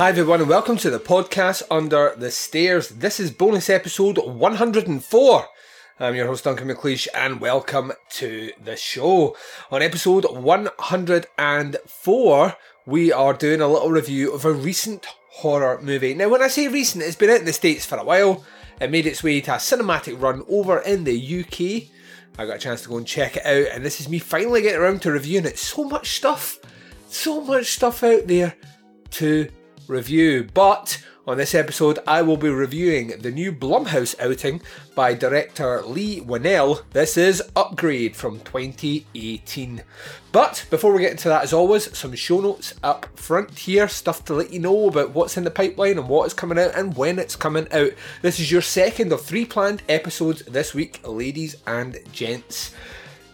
Hi everyone and welcome to the podcast Under the Stairs. This is bonus episode 104. I'm your host Duncan McLeish and welcome to the show. On episode 104, we are doing a little review of a recent horror movie. Now when I say recent, it's been out in the States for a while. It made its way to a cinematic run over in the UK. I got a chance to go and check it out and this is me finally getting around to reviewing it. So much stuff, so much stuff out there to review. But on this episode, I will be reviewing the new Blumhouse outing by director Leigh Whannell. This is Upgrade from 2018. But before we get into that, as always, some show notes up front here, stuff to let you know about what's in the pipeline and what is coming out and when it's coming out. This is your second of three planned episodes this week, ladies and gents.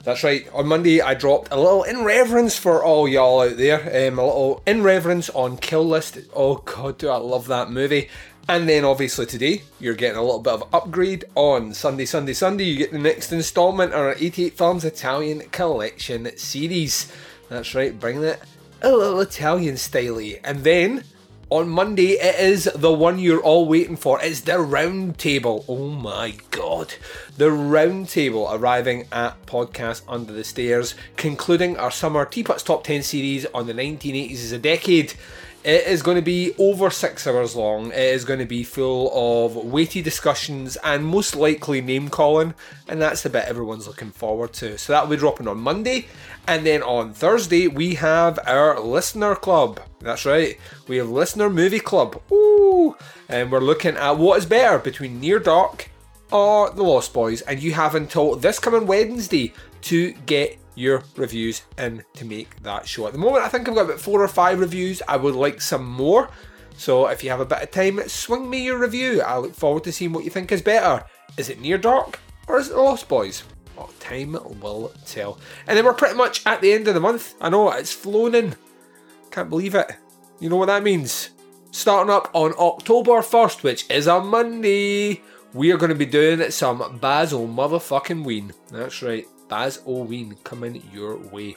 That's right. On Monday, I dropped a little in reverence for all y'all out there. Um, a little in reverence on Kill List. Oh god, do I love that movie. And then obviously today, you're getting a little bit of upgrade on Sunday, Sunday, Sunday. You get the next instalment on our 88 Films Italian Collection series. That's right, bringing it a little Italian styly. And then on Monday, it is the one you're all waiting for. It's the round table. Oh my god. The round table arriving at Podcast Under the Stairs, concluding our summer Teapots Top 10 series on the 1980s as a decade. It is going to be over six hours long. It is going to be full of weighty discussions and most likely name calling, and that's the bit everyone's looking forward to. So that will be dropping on Monday, and then on Thursday we have our listener club. That's right, we have listener movie club. Ooh, and we're looking at what is better between Near Dark or The Lost Boys, and you have until this coming Wednesday to get your reviews in to make that show. At the moment, I think I've got about four or five reviews. I would like some more. So if you have a bit of time, swing me your review. I look forward to seeing what you think is better. Is it Near Dark or is it Lost Boys? Well, time will tell. And then we're pretty much at the end of the month. I know it's flown in. Can't believe it. You know what that means? Starting up on October 1st, which is a Monday, we are going to be doing some Basil motherfucking Ween. That's right. Baz O'Ween coming your way.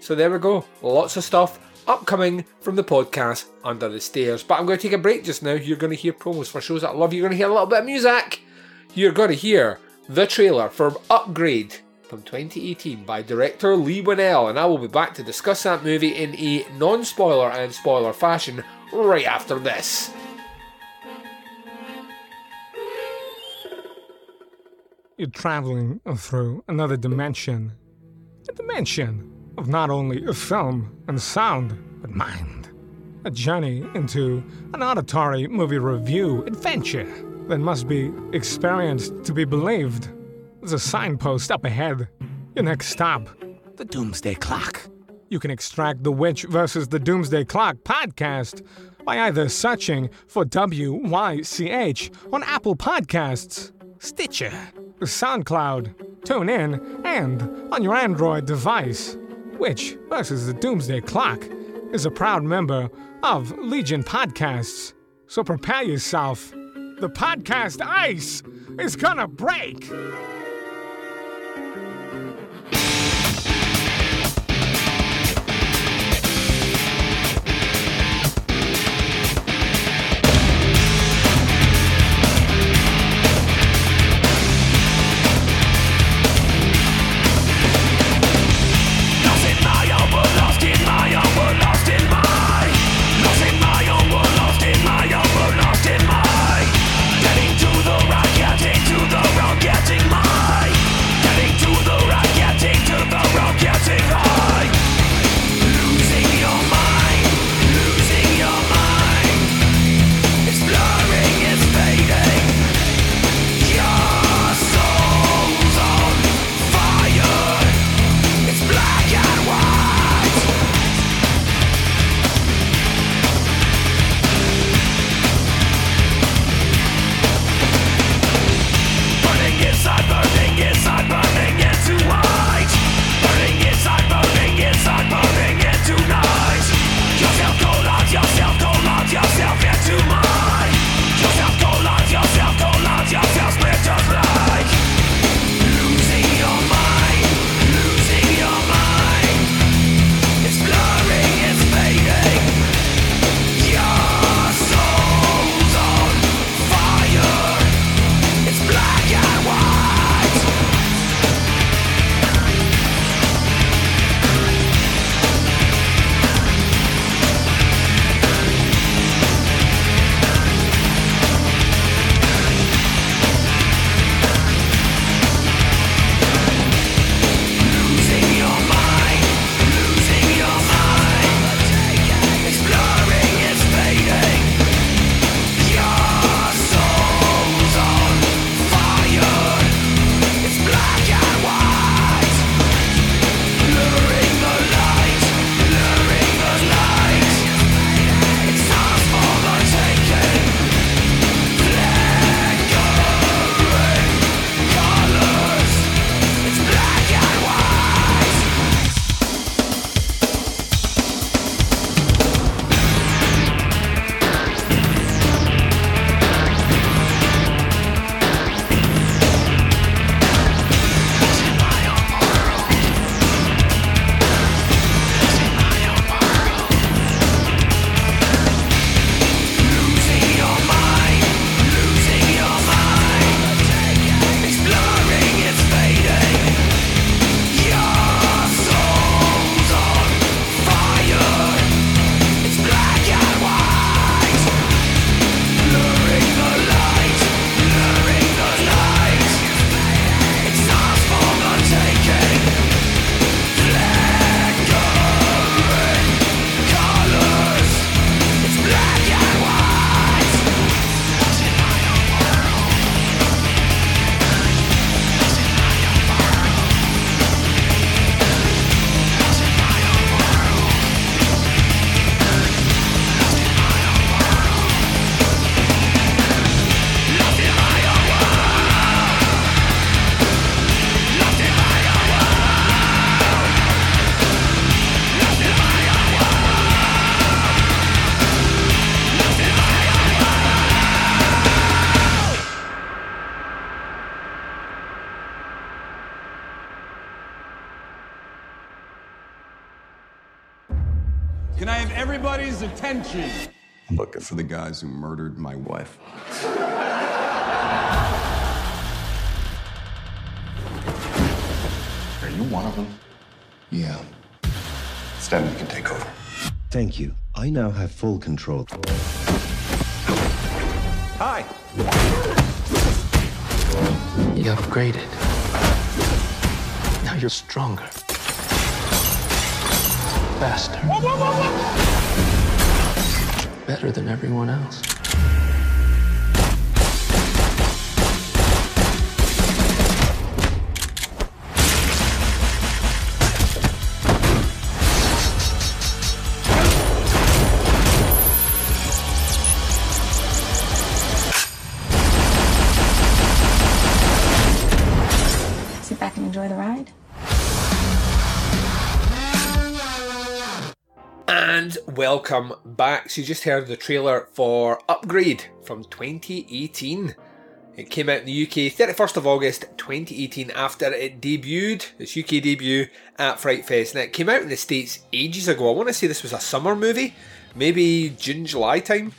So there we go. Lots of stuff upcoming from the podcast Under the Stairs. But I'm going to take a break just now. You're going to hear promos for shows that I love. You're going to hear a little bit of music. You're going to hear the trailer for Upgrade from 2018 by director Leigh Whannell. And I will be back to discuss that movie in a non spoiler and spoiler fashion right after this. You're traveling through another dimension. A dimension of not only film and sound, but mind. A journey into an auditory movie review adventure that must be experienced to be believed. There's a signpost up ahead. Your next stop, the Doomsday Clock. You can extract the Witch versus the Doomsday Clock podcast by either searching for WYCH on Apple Podcasts, Stitcher, SoundCloud, TuneIn, and on your Android device. Which versus the Doomsday Clock is a proud member of Legion Podcasts. So prepare yourself. The podcast ice is gonna break. Looking for the guys who murdered my wife. Are you one of them? Yeah. Stanley can take over. Thank you. I now have full control. Hi. You upgraded. Now you're stronger. Faster. Better than everyone else. Welcome back. So you just heard the trailer for Upgrade from 2018. It came out in the UK 31st of August 2018 after it debuted, its UK debut at Fright Fest. And it came out in the States ages ago. I want to say this was a summer movie, maybe June, July time.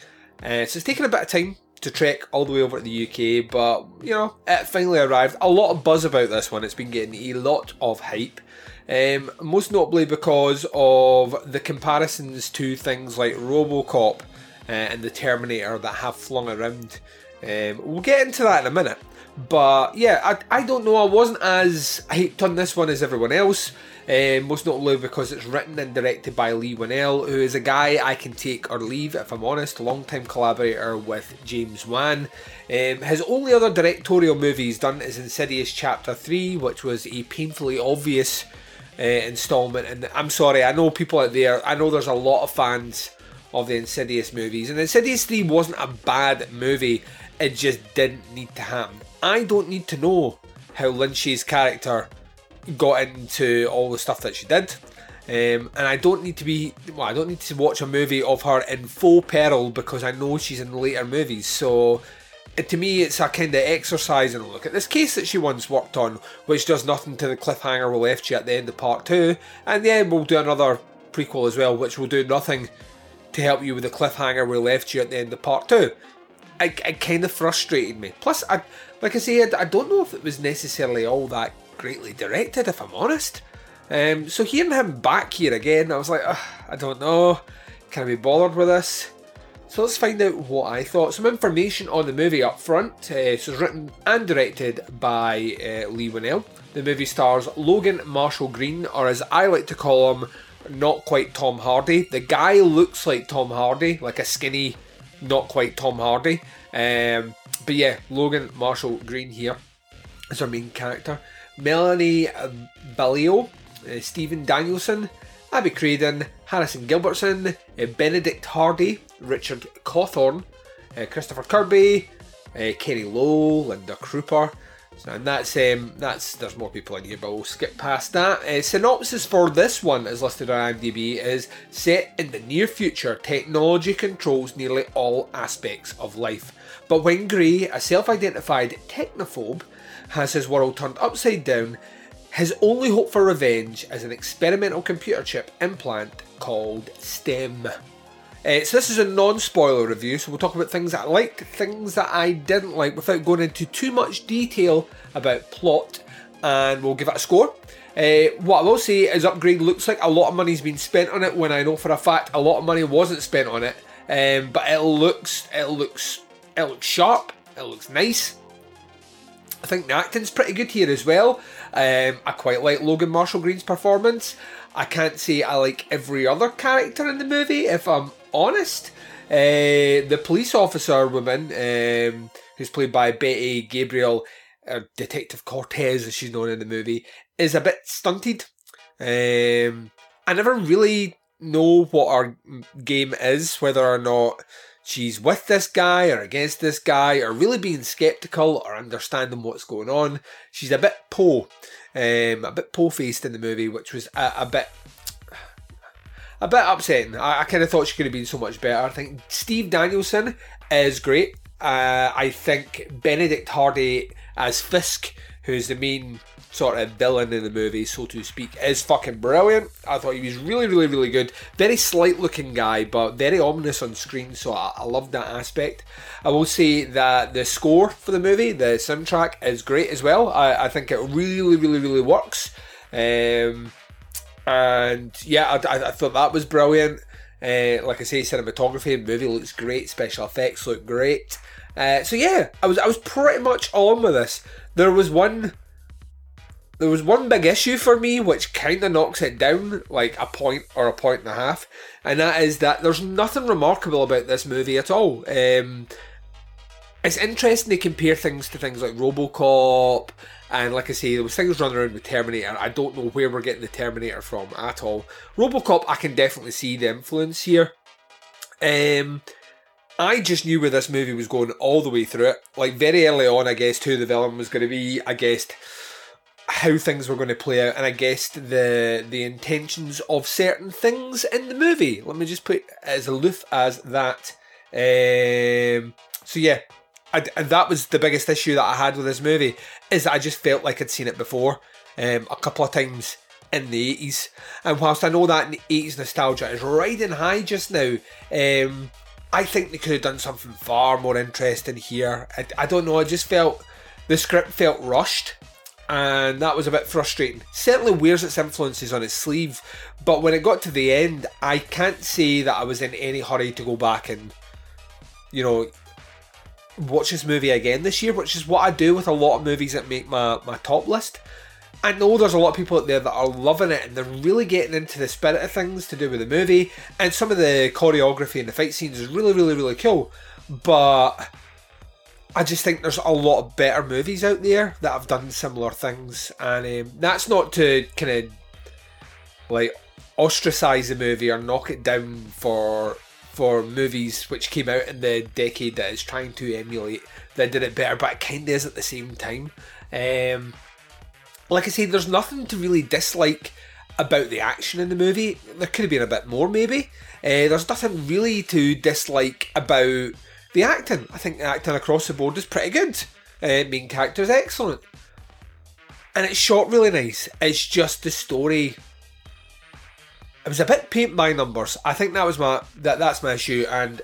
Uh, so it's taken a bit of time to trek all the way over to the UK, but you know, it finally arrived. A lot of buzz about this one. It's been getting a lot of hype. Um, most notably because of the comparisons to things like Robocop uh, and the Terminator that have flung around. Um, we'll get into that in a minute. But yeah, I, I don't know. I wasn't as hyped on this one as everyone else. Um, most notably because it's written and directed by Leigh Whannell, who is a guy I can take or leave if I'm honest. Long-time collaborator with James Wan. Um, his only other directorial movie he's done is Insidious Chapter 3, which was a painfully obvious uh, installment. And I'm sorry, I know people out there, I know there's a lot of fans of the Insidious movies, and Insidious 3 wasn't a bad movie, it just didn't need to happen. I don't need to know how Lin Shaye's character got into all the stuff that she did. Um, and I don't need to be well. I don't need to watch a movie of her in full peril because I know she's in later movies. So to me, it's a kind of exercise in a look at this case that she once worked on, which does nothing to the cliffhanger we left you at the end of part two. And then we'll do another prequel as well, which will do nothing to help you with the cliffhanger we left you at the end of part two. It, it kind of frustrated me. Plus, I, like I said, I don't know if it was necessarily all that greatly directed, if I'm honest. Um, so hearing him back here again, I was like, I don't know. Can I be bothered with this? So let's find out what I thought. Some information on the movie up front. Uh, so it's written and directed by uh, Leigh Whannell. The movie stars Logan Marshall Green, or as I like to call him, not quite Tom Hardy. The guy looks like Tom Hardy, like a skinny, not quite Tom Hardy. Um, but yeah, Logan Marshall Green here is our main character. Melanie uh, uh, Stephen Danielsen, Abby Craden, Harrison Gilbertson, uh, Benedict Hardie, Richard Cawthorne, uh, Christopher Kirby, uh, Kenny Lowe, Linda Cropper. So, and that's um, that's there's more people in here, but we'll skip past that. Uh, synopsis for this one, as listed on IMDb, is set in the near future. Technology controls nearly all aspects of life, but when Gray, a self-identified technophobe, has his world turned upside down, his only hope for revenge is an experimental computer chip implant called STEM. Uh, so this is a non-spoiler review, so we'll talk about things that I liked, things that I didn't like, without going into too much detail about plot, and we'll give it a score. Uh, what I will say is Upgrade looks like a lot of money's been spent on it, when I know for a fact a lot of money wasn't spent on it. Um, but it looks, it looks, it looks sharp. It looks nice. I think the acting's pretty good here as well. Um, I quite like Logan Marshall Green's performance. I can't say I like every other character in the movie, if I'm honest. Uh, the police officer woman, um, who's played by Betty Gabriel, Detective Cortez, as she's known in the movie, is a bit stunted. Um, I never really know what our game is, whether or not she's with this guy or against this guy, or really being skeptical or understanding what's going on. She's a bit po, um, a bit po faced in the movie, which was a, a bit. A bit upsetting. I, I kind of thought she could have been so much better. I think Steve Danielsen is great. Uh, I think Benedict Hardie as Fisk, who's the main sort of villain in the movie, so to speak, is fucking brilliant. I thought he was really, really, really good. Very slight looking guy, but very ominous on screen, so I, I love that aspect. I will say that the score for the movie, the soundtrack, is great as well. I, I think it really, really, really works. Um, and yeah, I, I, thought that was brilliant. Uh, like I say, cinematography and movie looks great. Special effects look great. Uh, so yeah, I was I was pretty much on with this. There was one there was one big issue for me which kind of knocks it down like a point or a point and a half, and that is that there's nothing remarkable about this movie at all. Um, it's interesting to compare things to things like RoboCop, and like I say, there was things running around with Terminator. I don't know where we're getting the Terminator from at all. RoboCop, I can definitely see the influence here. Um, I just knew where this movie was going all the way through it. Like very early on, I guessed who the villain was going to be. I guessed how things were going to play out, and I guessed the the intentions of certain things in the movie. Let me just put as aloof as that. Um, so yeah, I, that was the biggest issue that I had with this movie is that I just felt like I'd seen it before um, a couple of times in the 80s. And whilst I know that the 80s nostalgia is riding high just now, um, I think they could have done something far more interesting here. I, I don't know, I just felt the script felt rushed and that was a bit frustrating. Certainly wears its influences on its sleeve, but when it got to the end, I can't say that I was in any hurry to go back and, you know, watch this movie again this year, which is what I do with a lot of movies that make my, my top list. I know there's a lot of people out there that are loving it and they're really getting into the spirit of things to do with the movie, and some of the choreography and the fight scenes is really, really, really cool. But I just think there's a lot of better movies out there that have done similar things, and um, that's not to kind of like ostracize the movie or knock it down for for movies which came out in the decade that is trying to emulate that did it better, but it kind of is at the same time. Um, like I say, there's nothing to really dislike about the action in the movie. There could have been a bit more, maybe. Uh, there's nothing really to dislike about the acting. I think the acting across the board is pretty good. Uh, main character is excellent. And it's shot really nice. It's just the story. It was a bit paint by numbers. I think that was my that that's my issue. And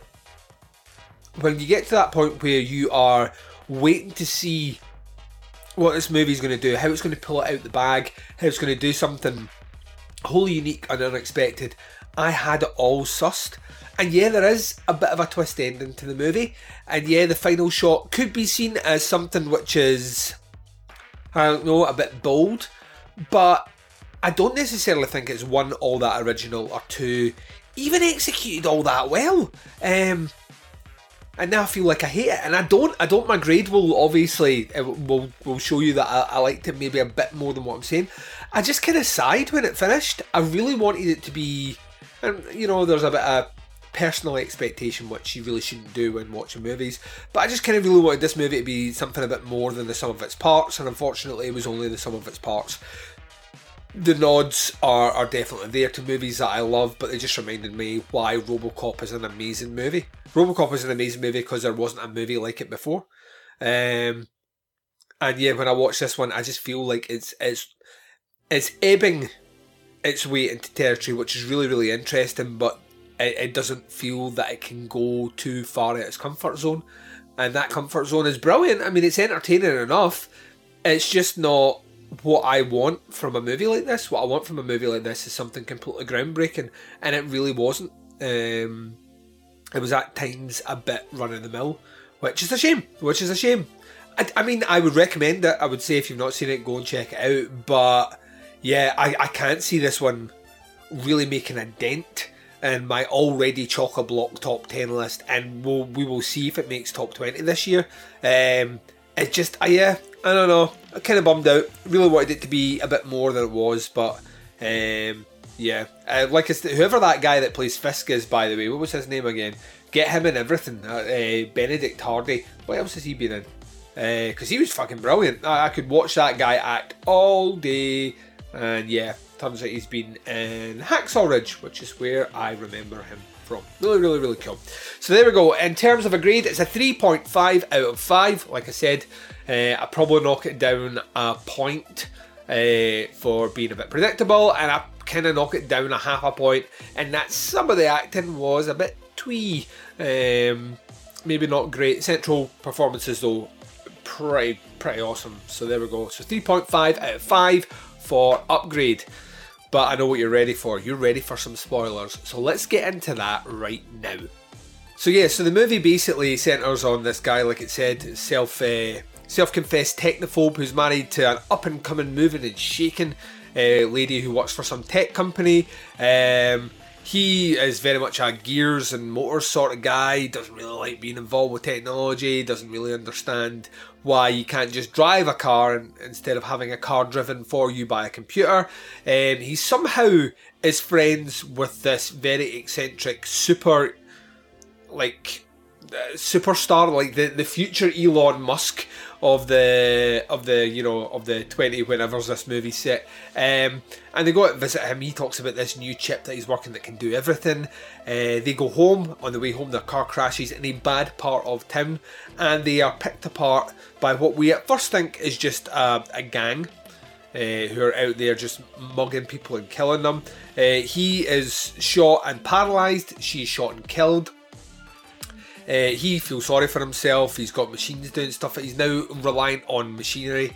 when you get to that point where you are waiting to see what this movie is going to do, how it's going to pull it out the bag, how it's going to do something wholly unique and unexpected. I had it all sussed. And yeah, there is a bit of a twist ending to the movie. And yeah, the final shot could be seen as something which is, I don't know, a bit bold. But I don't necessarily think it's one, all that original, or two, even executed all that well. Um, and now I feel like I hate it, and I don't. I don't. My grade will obviously will will show you that I, I liked it maybe a bit more than what I'm saying. I just kind of sighed when it finished. I really wanted it to be, and you know, there's a bit of personal expectation which you really shouldn't do when watching movies. But I just kind of really wanted this movie to be something a bit more than the sum of its parts, and unfortunately, it was only the sum of its parts the nods are, are definitely there to movies that I love, but they just reminded me why Robocop is an amazing movie. Robocop is an amazing movie because there wasn't a movie like it before. Um, and yeah, when I watch this one, I just feel like it's it's it's ebbing its way into territory, which is really really interesting, but it, it doesn't feel that it can go too far out its comfort zone, and that comfort zone is brilliant. I mean, it's entertaining enough. It's just not what I want from a movie like this. What I want from a movie like this is something completely groundbreaking, and it really wasn't. Um, it was at times a bit run of the mill, which is a shame. Which is a shame. I, I, mean, I would recommend it. I would say if you've not seen it, go and check it out. But yeah, I, I can't see this one really making a dent in my already chock a block top ten list, and we'll, we will see if it makes top twenty this year. Um, just, uh, yeah, I don't know. I kind of bummed out. Really wanted it to be a bit more than it was, but um, yeah. Uh, like I said, whoever that guy that plays Fisk is, by the way, what was his name again? Get him in everything. Uh, uh, Benedict Hardie. What else has he been in? Because uh, he was fucking brilliant. I, I could watch that guy act all day. And yeah, turns out he's been in Hacksaw Ridge, which is where I remember him from. Really, really, really cool. So there we go. In terms of a grade, it's a 3.5 out of 5. Like I said, uh, I probably knock it down a point. uh, for being a bit predictable, and I kind of knock it down a half a point, and that some of the acting was a bit twee. Um, maybe not great. Central performances though, pretty pretty awesome. So there we go. So 3.5 out of 5 for upgrade. But I know what you're ready for. You're ready for some spoilers. So let's get into that right now. So yeah, so the movie basically centers on this guy, like it said, self uh, self-confessed technophobe who's married to an up-and-coming, moving and shaking uh, lady who works for some tech company. Um, he is very much a gears and motors sort of guy. Doesn't really like being involved with technology. Doesn't really understand why you can't just drive a car and, instead of having a car driven for you by a computer. Um, he somehow is friends with this very eccentric super like uh, superstar, like the, the future Elon Musk of the of the you know of the twenty whenever's this movie set. Um, and they go out and visit him. He talks about this new chip that he's working that can do everything. Uh, they go home. On the way home, their car crashes in a bad part of town, and they are picked apart by what we at first think is just a, a gang. Uh, who are out there just mugging people and killing them. Uh, he is shot and paralysed. She's shot and killed. Uh, he feels sorry for himself. He's got machines doing stuff. He's now reliant on machinery.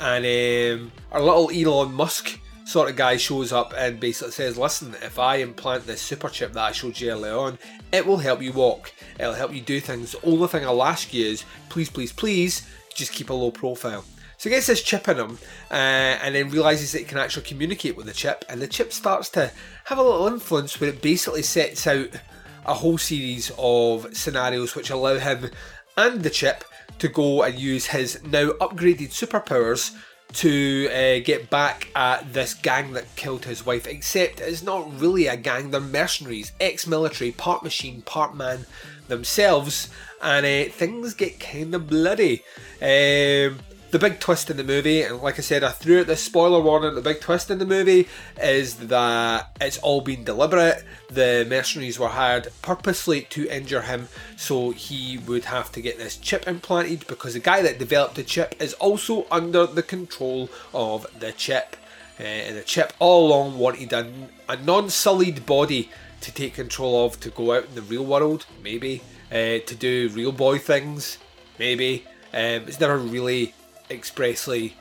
And um, our little Elon Musk sort of guy shows up and basically says, Listen, if I implant this super chip that I showed you earlier on, it will help you walk. It'll help you do things. The only thing I'll ask you is, please, please, please, just keep a low profile. So he gets this chip in him uh, and then realizes that he can actually communicate with the chip. And the chip starts to have a little influence where it basically sets out a whole series of scenarios which allow him and the chip to go and use his now upgraded superpowers to uh, get back at this gang that killed his wife. Except it's not really a gang, they're mercenaries, ex military, part machine, part man themselves, and uh, things get kind of bloody. Um, the big twist in the movie, and like I said, I threw out this spoiler warning. The big twist in the movie is that it's all been deliberate. The mercenaries were hired purposely to injure him, so he would have to get this chip implanted because the guy that developed the chip is also under the control of the chip. Uh, and the chip all along wanted a, a non sullied body to take control of to go out in the real world, maybe, uh, to do real boy things, maybe. Um, it's never really expressly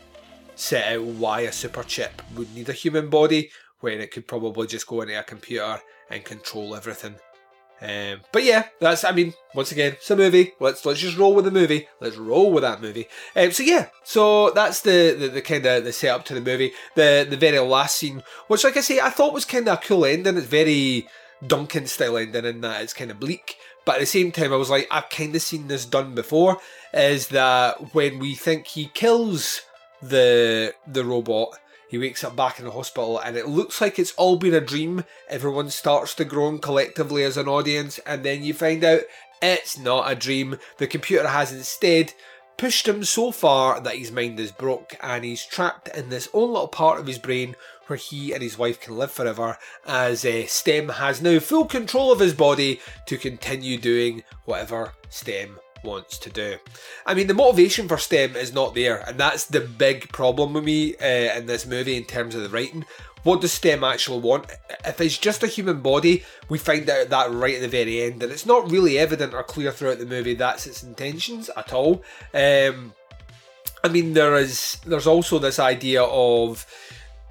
set out why a super chip would need a human body when it could probably just go into a computer and control everything. Um, but yeah, that's I mean, once again, it's a movie. Let's let's just roll with the movie. Let's roll with that movie. Um, so yeah, so that's the the, the kind of the setup to the movie. The the very last scene, which like I say, I thought was kind of a cool ending. It's very Duncan style ending in that it's kind of bleak. But at the same time, I was like, I've kind of seen this done before. Is that when we think he kills the the robot, he wakes up back in the hospital, and it looks like it's all been a dream. Everyone starts to groan collectively as an audience, and then you find out it's not a dream. The computer has instead pushed him so far that his mind is broke, and he's trapped in this own little part of his brain where he and his wife can live forever, as uh, STEM has now full control of his body to continue doing whatever STEM wants to do. I mean, the motivation for STEM is not there, and that's the big problem with me uh, in this movie in terms of the writing. What does STEM actually want? If it's just a human body, we find out that right at the very end, and it's not really evident or clear throughout the movie that's its intentions at all. Um, I mean, there is there's also this idea of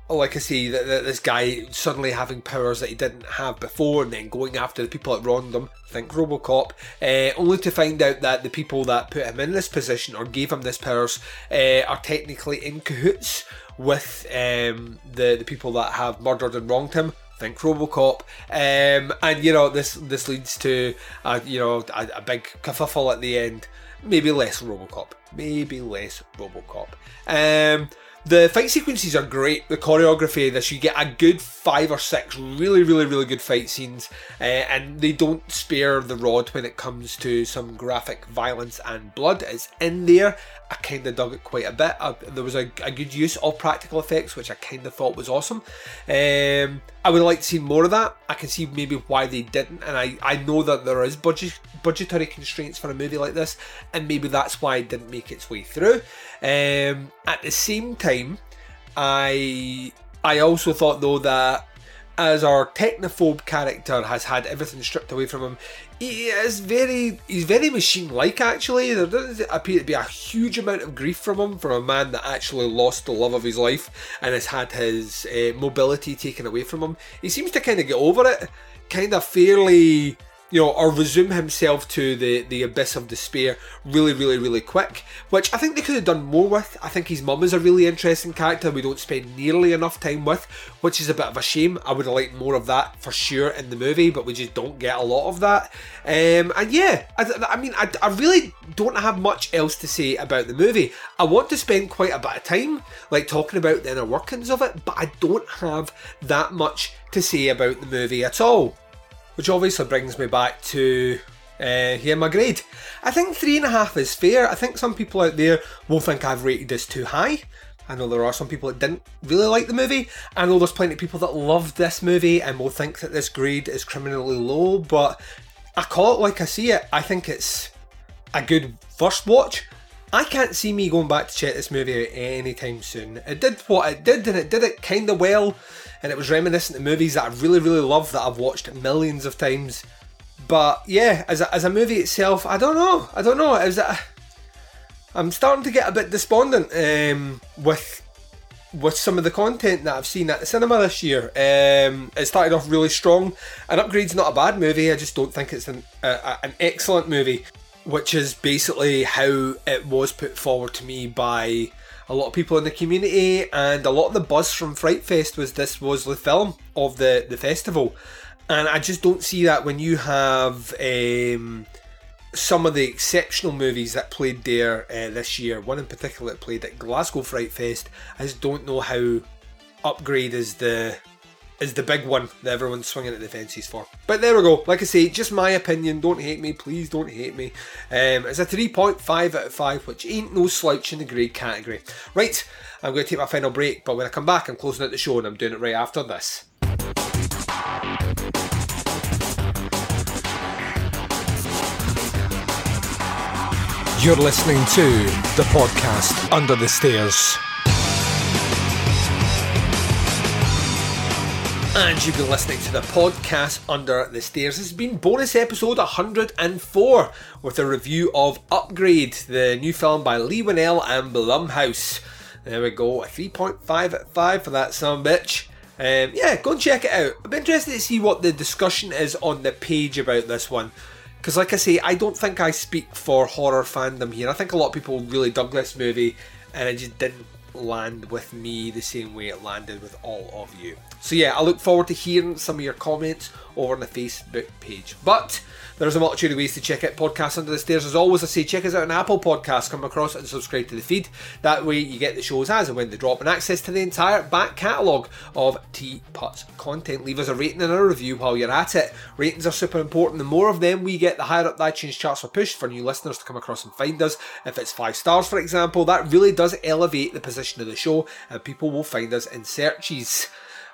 like I say, that, that, this guy suddenly having powers that he didn't have before, and then going after the people that wronged him, think Robocop, uh, only to find out that the people that put him in this position or gave him this powers uh, are technically in cahoots with um, the the people that have murdered and wronged him. Think RoboCop, um, and you know this this leads to a, you know a, a big kerfuffle at the end. Maybe less RoboCop, maybe less RoboCop. Um, the fight sequences are great. The choreography, this you get a good five or six really, really, really good fight scenes, uh, and they don't spare the rod when it comes to some graphic violence and blood. It's in there. I kind of dug it quite a bit. There was a, a, good use of practical effects, which I kind of thought was awesome. Um, I would like to see more of that. I can see maybe why they didn't, and I, I know that there is budget budgetary constraints for a movie like this, and maybe that's why it didn't make its way through. Um, at the same time, I I also thought though that as our technophobe character has had everything stripped away from him, he is very he's very machine like actually. There doesn't appear to be a huge amount of grief from him from a man that actually lost the love of his life and has had his uh, mobility taken away from him. He seems to kind of get over it, kind of fairly you know, or resume himself to the, the abyss of despair really, really, really quick, which I think they could have done more with. I think his mum is a really interesting character we don't spend nearly enough time with, which is a bit of a shame. I would have liked more of that for sure in the movie, but we just don't get a lot of that. Um, and yeah, I, I mean, I, I really don't have much else to say about the movie. I want to spend quite a bit of time like talking about the inner workings of it, but I don't have that much to say about the movie at all which obviously brings me back to uh, here my grade. I think three and a half is fair. I think some people out there will think I've rated this too high. I know there are some people that didn't really like the movie. I know there's plenty of people that loved this movie and will think that this grade is criminally low, but I call it like I see it. I think it's a good first watch. I can't see me going back to check this movie out anytime soon. It did what it did and it did it kind of well and it was reminiscent of movies that I really, really love that I've watched millions of times. But yeah, as a, as a movie itself, I don't know. I don't know. Is? I'm starting to get a bit despondent um, with with some of the content that I've seen at the cinema this year. Um, it started off really strong. An Upgrade's not a bad movie. I just don't think it's an an excellent movie, which is basically how it was put forward to me by a lot of people in the community, and a lot of the buzz from Fright Fest was this was the film of the the festival, and I just don't see that when you have. Um, some of the exceptional movies that played there uh, this year. One in particular that played at Glasgow Fright Fest. I just don't know how Upgrade is the is the big one that everyone's swinging at the fences for. But there we go. Like I say, just my opinion. Don't hate me. Please don't hate me. Um, it's a 3.5 out of 5, which ain't no slouch in the grade category. Right, I'm going to take my final break, but when I come back, I'm closing out the show and I'm doing it right after this. You're listening to the podcast Under the Stairs. And you've been listening to the podcast Under the Stairs. Has been bonus episode 104 with a review of Upgrade, the new film by Leigh Whannell and Blumhouse. There we go, a 3.5 out of 5 for that son bitch. Um, yeah, go and check it out. I'm interested to see what the discussion is on the page about this one. Because, like I say, I don't think I speak for horror fandom here. I think a lot of people really dug this movie, and it just didn't land with me the same way it landed with all of you. So, yeah, I look forward to hearing some of your comments over on the Facebook page. But there's a multitude of ways to check out Podcasts Under the Stairs. As always, I say check us out on Apple Podcasts. Come across and subscribe to the feed. That way, you get the shows as and when they drop and access to the entire back catalogue of Teapots content. Leave us a rating and a review while you're at it. Ratings are super important. The more of them we get, the higher up the iTunes charts are pushed for new listeners to come across and find us. If it's five stars, for example, that really does elevate the position of the show and people will find us in searches.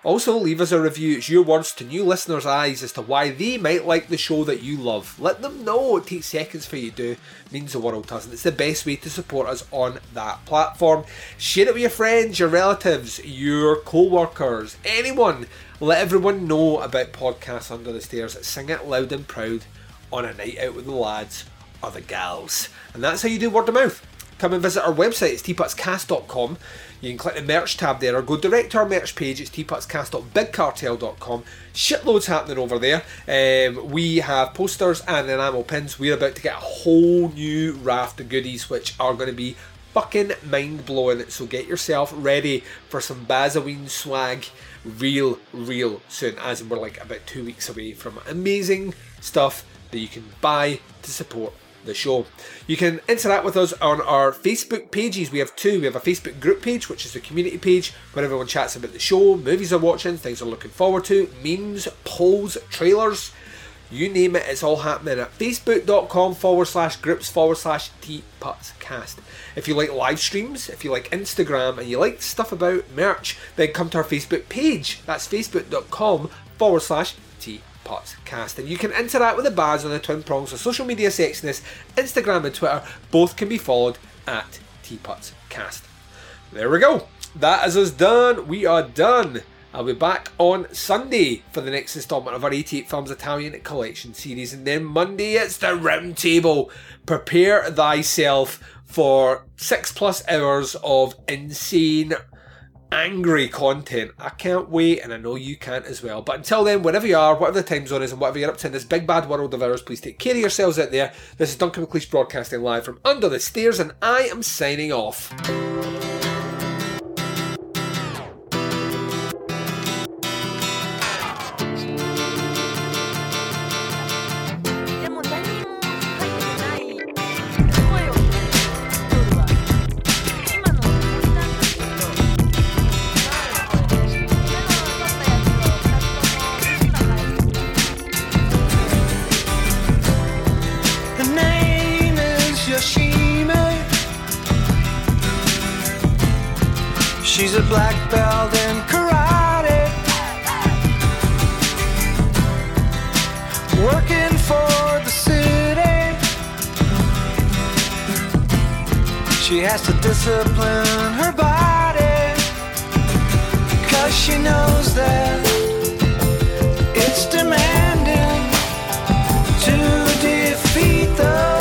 Also, leave us a review. It's your words to new listeners' eyes as to why they might like the show that you love. Let them know. It takes seconds for you to do. Means the world does, and it's the best way to support us on that platform. Share it with your friends, your relatives, your co-workers, anyone. Let everyone know about Podcasts Under the Stairs. Sing it loud and proud on a night out with the lads or the gals. And that's how you do word of mouth. Come and visit our website, it's teapotscast.com. You can click the merch tab there or go direct to our merch page. It's teapotscast.bigcartel.com. Shitloads happening over there. Um, we have posters and enamel pins. We're about to get a whole new raft of goodies which are going to be fucking mind blowing. So get yourself ready for some Bazaween swag real, real soon. As we're like about two weeks away from amazing stuff that you can buy to support the show. You can interact with us on our Facebook pages. We have two. We have a Facebook group page, which is the community page, where everyone chats about the show, movies they're watching, things they're looking forward to, memes, polls, trailers. You name it, it's all happening at facebook.com forward slash groups forward slash teapotscast. If you like live streams, if you like Instagram, and you like stuff about merch, then come to our Facebook page. That's facebook.com forward slash teapotscast. And you can interact with the bands on the twin prongs of social media sexiness, Instagram and Twitter. Both can be followed at teapotscast. There we go. that is us done. We are done. I'll be back on Sunday for the next instalment of our 88 Films Italian Collection series, and then Monday it's the round table. Prepare thyself for six plus hours of insane, angry content. I can't wait, and I know you can't as well. But until then, wherever you are, whatever the time zone is, and whatever you're up to in this big bad world of ours, please take care of yourselves out there. This is Duncan McLeish broadcasting live from under the stairs, and I am signing off. She has to discipline her body. Cause she knows that it's demanding to defeat those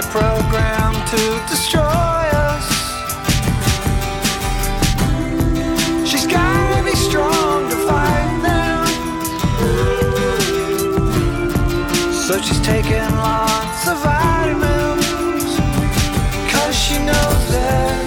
They're programmed to destroy us. She's gotta be strong to fight them. So she's taking lots of vitamins. Cause she knows that